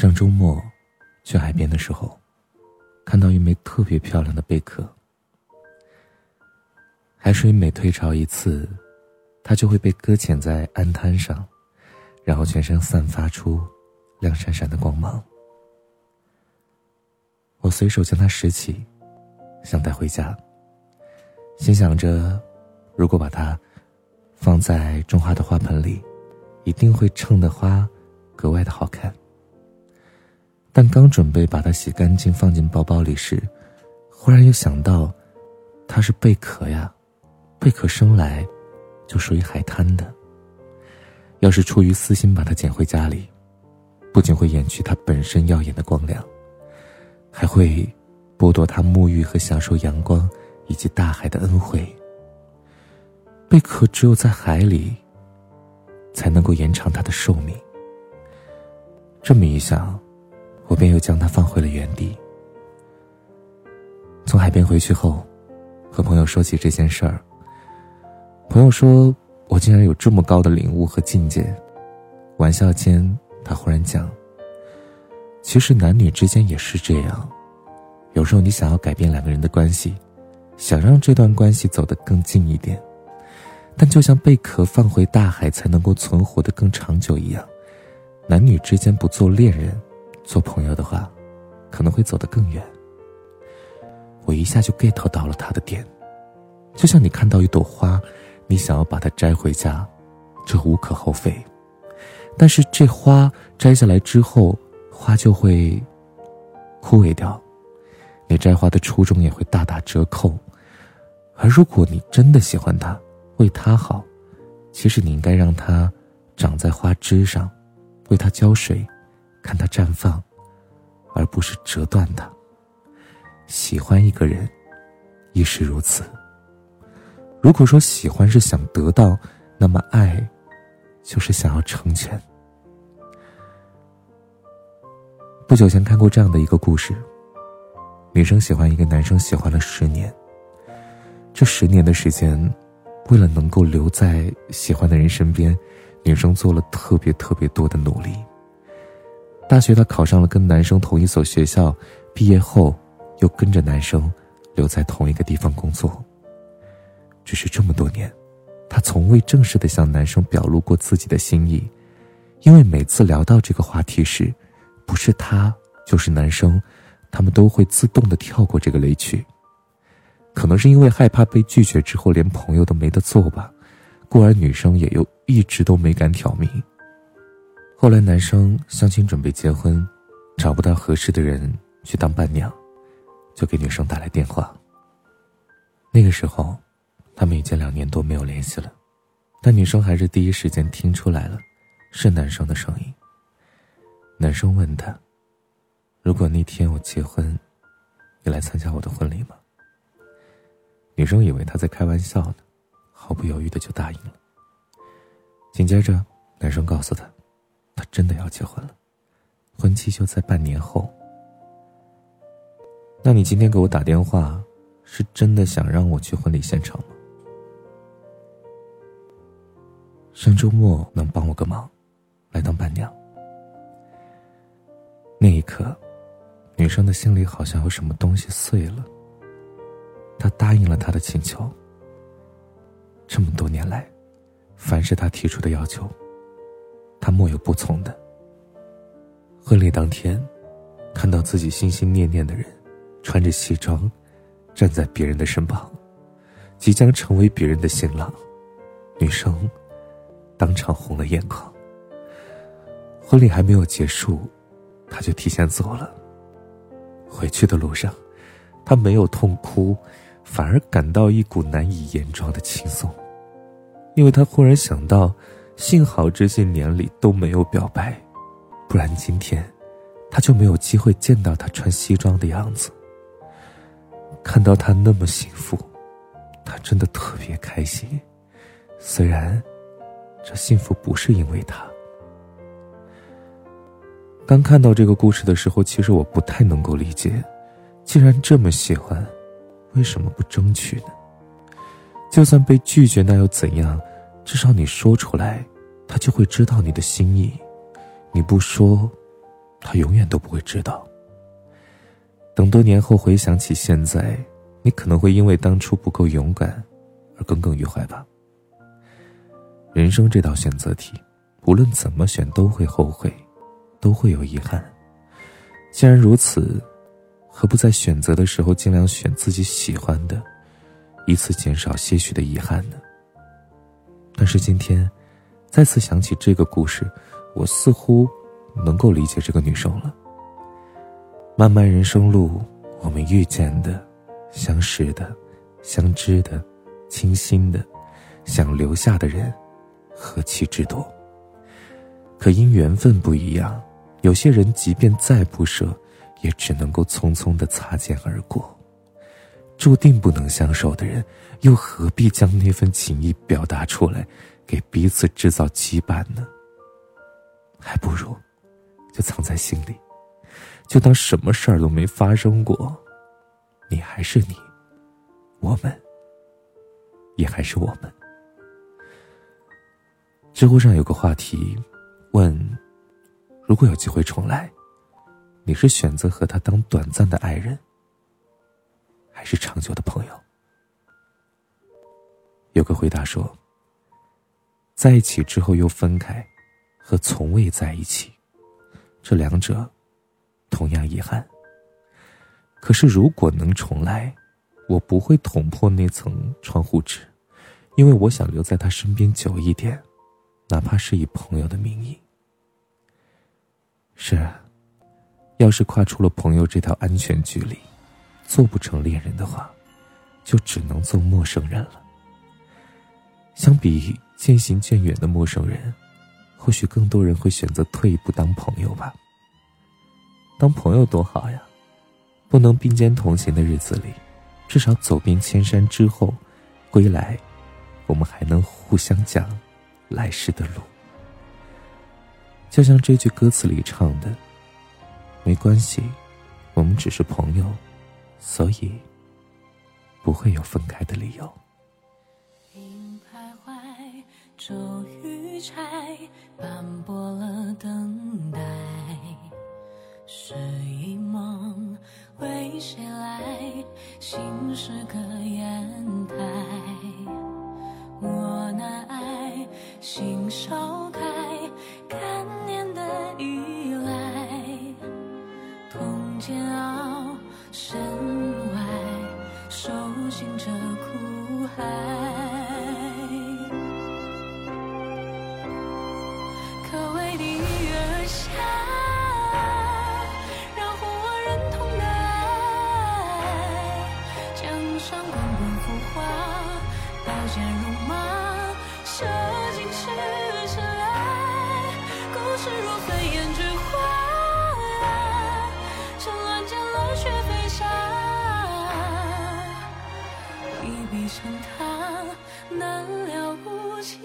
上周末去海边的时候，看到一枚特别漂亮的贝壳。海水每退潮一次，它就会被搁浅在岸滩上，然后全身散发出亮闪闪的光芒。我随手将它拾起，想带回家。心想着，如果把它放在种花的花盆里，一定会衬得花格外的好看。但刚准备把它洗干净放进包包里时，忽然又想到，它是贝壳呀，贝壳生来就属于海滩的。要是出于私心把它捡回家里，不仅会掩去它本身耀眼的光亮，还会剥夺它沐浴和享受阳光以及大海的恩惠。贝壳只有在海里，才能够延长它的寿命。这么一想。我便又将它放回了原地。从海边回去后，和朋友说起这件事儿。朋友说我竟然有这么高的领悟和境界。玩笑间，他忽然讲：“其实男女之间也是这样，有时候你想要改变两个人的关系，想让这段关系走得更近一点，但就像贝壳放回大海才能够存活的更长久一样，男女之间不做恋人。”做朋友的话，可能会走得更远。我一下就 get 到了他的点，就像你看到一朵花，你想要把它摘回家，这无可厚非。但是这花摘下来之后，花就会枯萎掉，你摘花的初衷也会大打折扣。而如果你真的喜欢它，为它好，其实你应该让它长在花枝上，为它浇水。看它绽放，而不是折断它。喜欢一个人，亦是如此。如果说喜欢是想得到，那么爱，就是想要成全。不久前看过这样的一个故事：女生喜欢一个男生，喜欢了十年。这十年的时间，为了能够留在喜欢的人身边，女生做了特别特别多的努力。大学，她考上了跟男生同一所学校，毕业后又跟着男生留在同一个地方工作。只是这么多年，她从未正式的向男生表露过自己的心意，因为每次聊到这个话题时，不是她就是男生，他们都会自动的跳过这个雷区。可能是因为害怕被拒绝之后连朋友都没得做吧，故而女生也又一直都没敢挑明。后来，男生相亲准备结婚，找不到合适的人去当伴娘，就给女生打来电话。那个时候，他们已经两年多没有联系了，但女生还是第一时间听出来了，是男生的声音。男生问她：“如果那天我结婚，你来参加我的婚礼吗？”女生以为他在开玩笑呢，毫不犹豫的就答应了。紧接着，男生告诉她。真的要结婚了，婚期就在半年后。那你今天给我打电话，是真的想让我去婚礼现场吗？上周末能帮我个忙，来当伴娘。那一刻，女生的心里好像有什么东西碎了。她答应了他的请求。这么多年来，凡是他提出的要求。莫有不从的。婚礼当天，看到自己心心念念的人，穿着西装，站在别人的身旁，即将成为别人的新郎，女生当场红了眼眶。婚礼还没有结束，他就提前走了。回去的路上，他没有痛哭，反而感到一股难以言状的轻松，因为他忽然想到。幸好这些年里都没有表白，不然今天他就没有机会见到他穿西装的样子。看到他那么幸福，他真的特别开心。虽然这幸福不是因为他。刚看到这个故事的时候，其实我不太能够理解，既然这么喜欢，为什么不争取呢？就算被拒绝，那又怎样？至少你说出来。他就会知道你的心意，你不说，他永远都不会知道。等多年后回想起现在，你可能会因为当初不够勇敢而耿耿于怀吧。人生这道选择题，无论怎么选都会后悔，都会有遗憾。既然如此，何不在选择的时候尽量选自己喜欢的，以此减少些许的遗憾呢？但是今天，再次想起这个故事，我似乎能够理解这个女生了。漫漫人生路，我们遇见的、相识的、相知的、倾心的、想留下的人，何其之多。可因缘分不一样，有些人即便再不舍，也只能够匆匆的擦肩而过。注定不能相守的人，又何必将那份情谊表达出来，给彼此制造羁绊呢？还不如就藏在心里，就当什么事儿都没发生过。你还是你，我们也还是我们。知乎上有个话题，问：如果有机会重来，你是选择和他当短暂的爱人？还是长久的朋友。有个回答说：“在一起之后又分开，和从未在一起，这两者同样遗憾。可是如果能重来，我不会捅破那层窗户纸，因为我想留在他身边久一点，哪怕是以朋友的名义。是啊，要是跨出了朋友这条安全距离。”做不成恋人的话，就只能做陌生人了。相比渐行渐远的陌生人，或许更多人会选择退一步当朋友吧。当朋友多好呀，不能并肩同行的日子里，至少走遍千山之后，归来，我们还能互相讲来时的路。就像这句歌词里唱的：“没关系，我们只是朋友。”所以，不会有分开的理由。骤雨柴，斑驳了等待。是一梦，为谁来？心是个砚台。我难爱，心烧开，干念的依赖，痛煎熬。身外，受尽这苦海，剑如麻，射尽赤尘埃，故事如飞燕之花，趁乱间落雪飞沙。一笔。成他难了无牵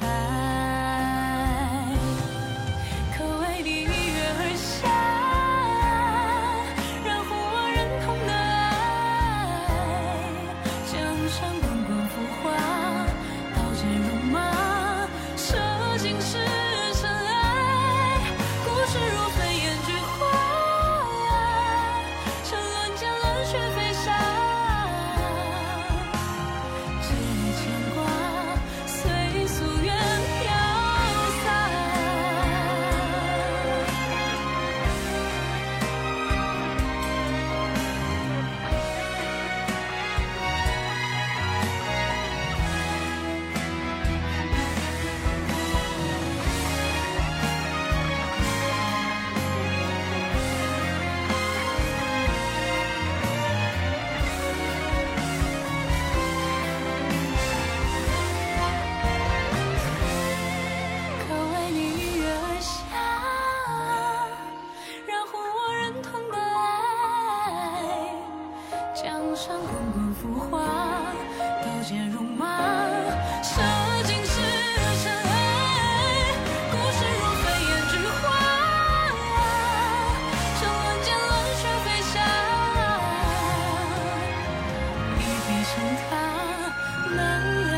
苦看他，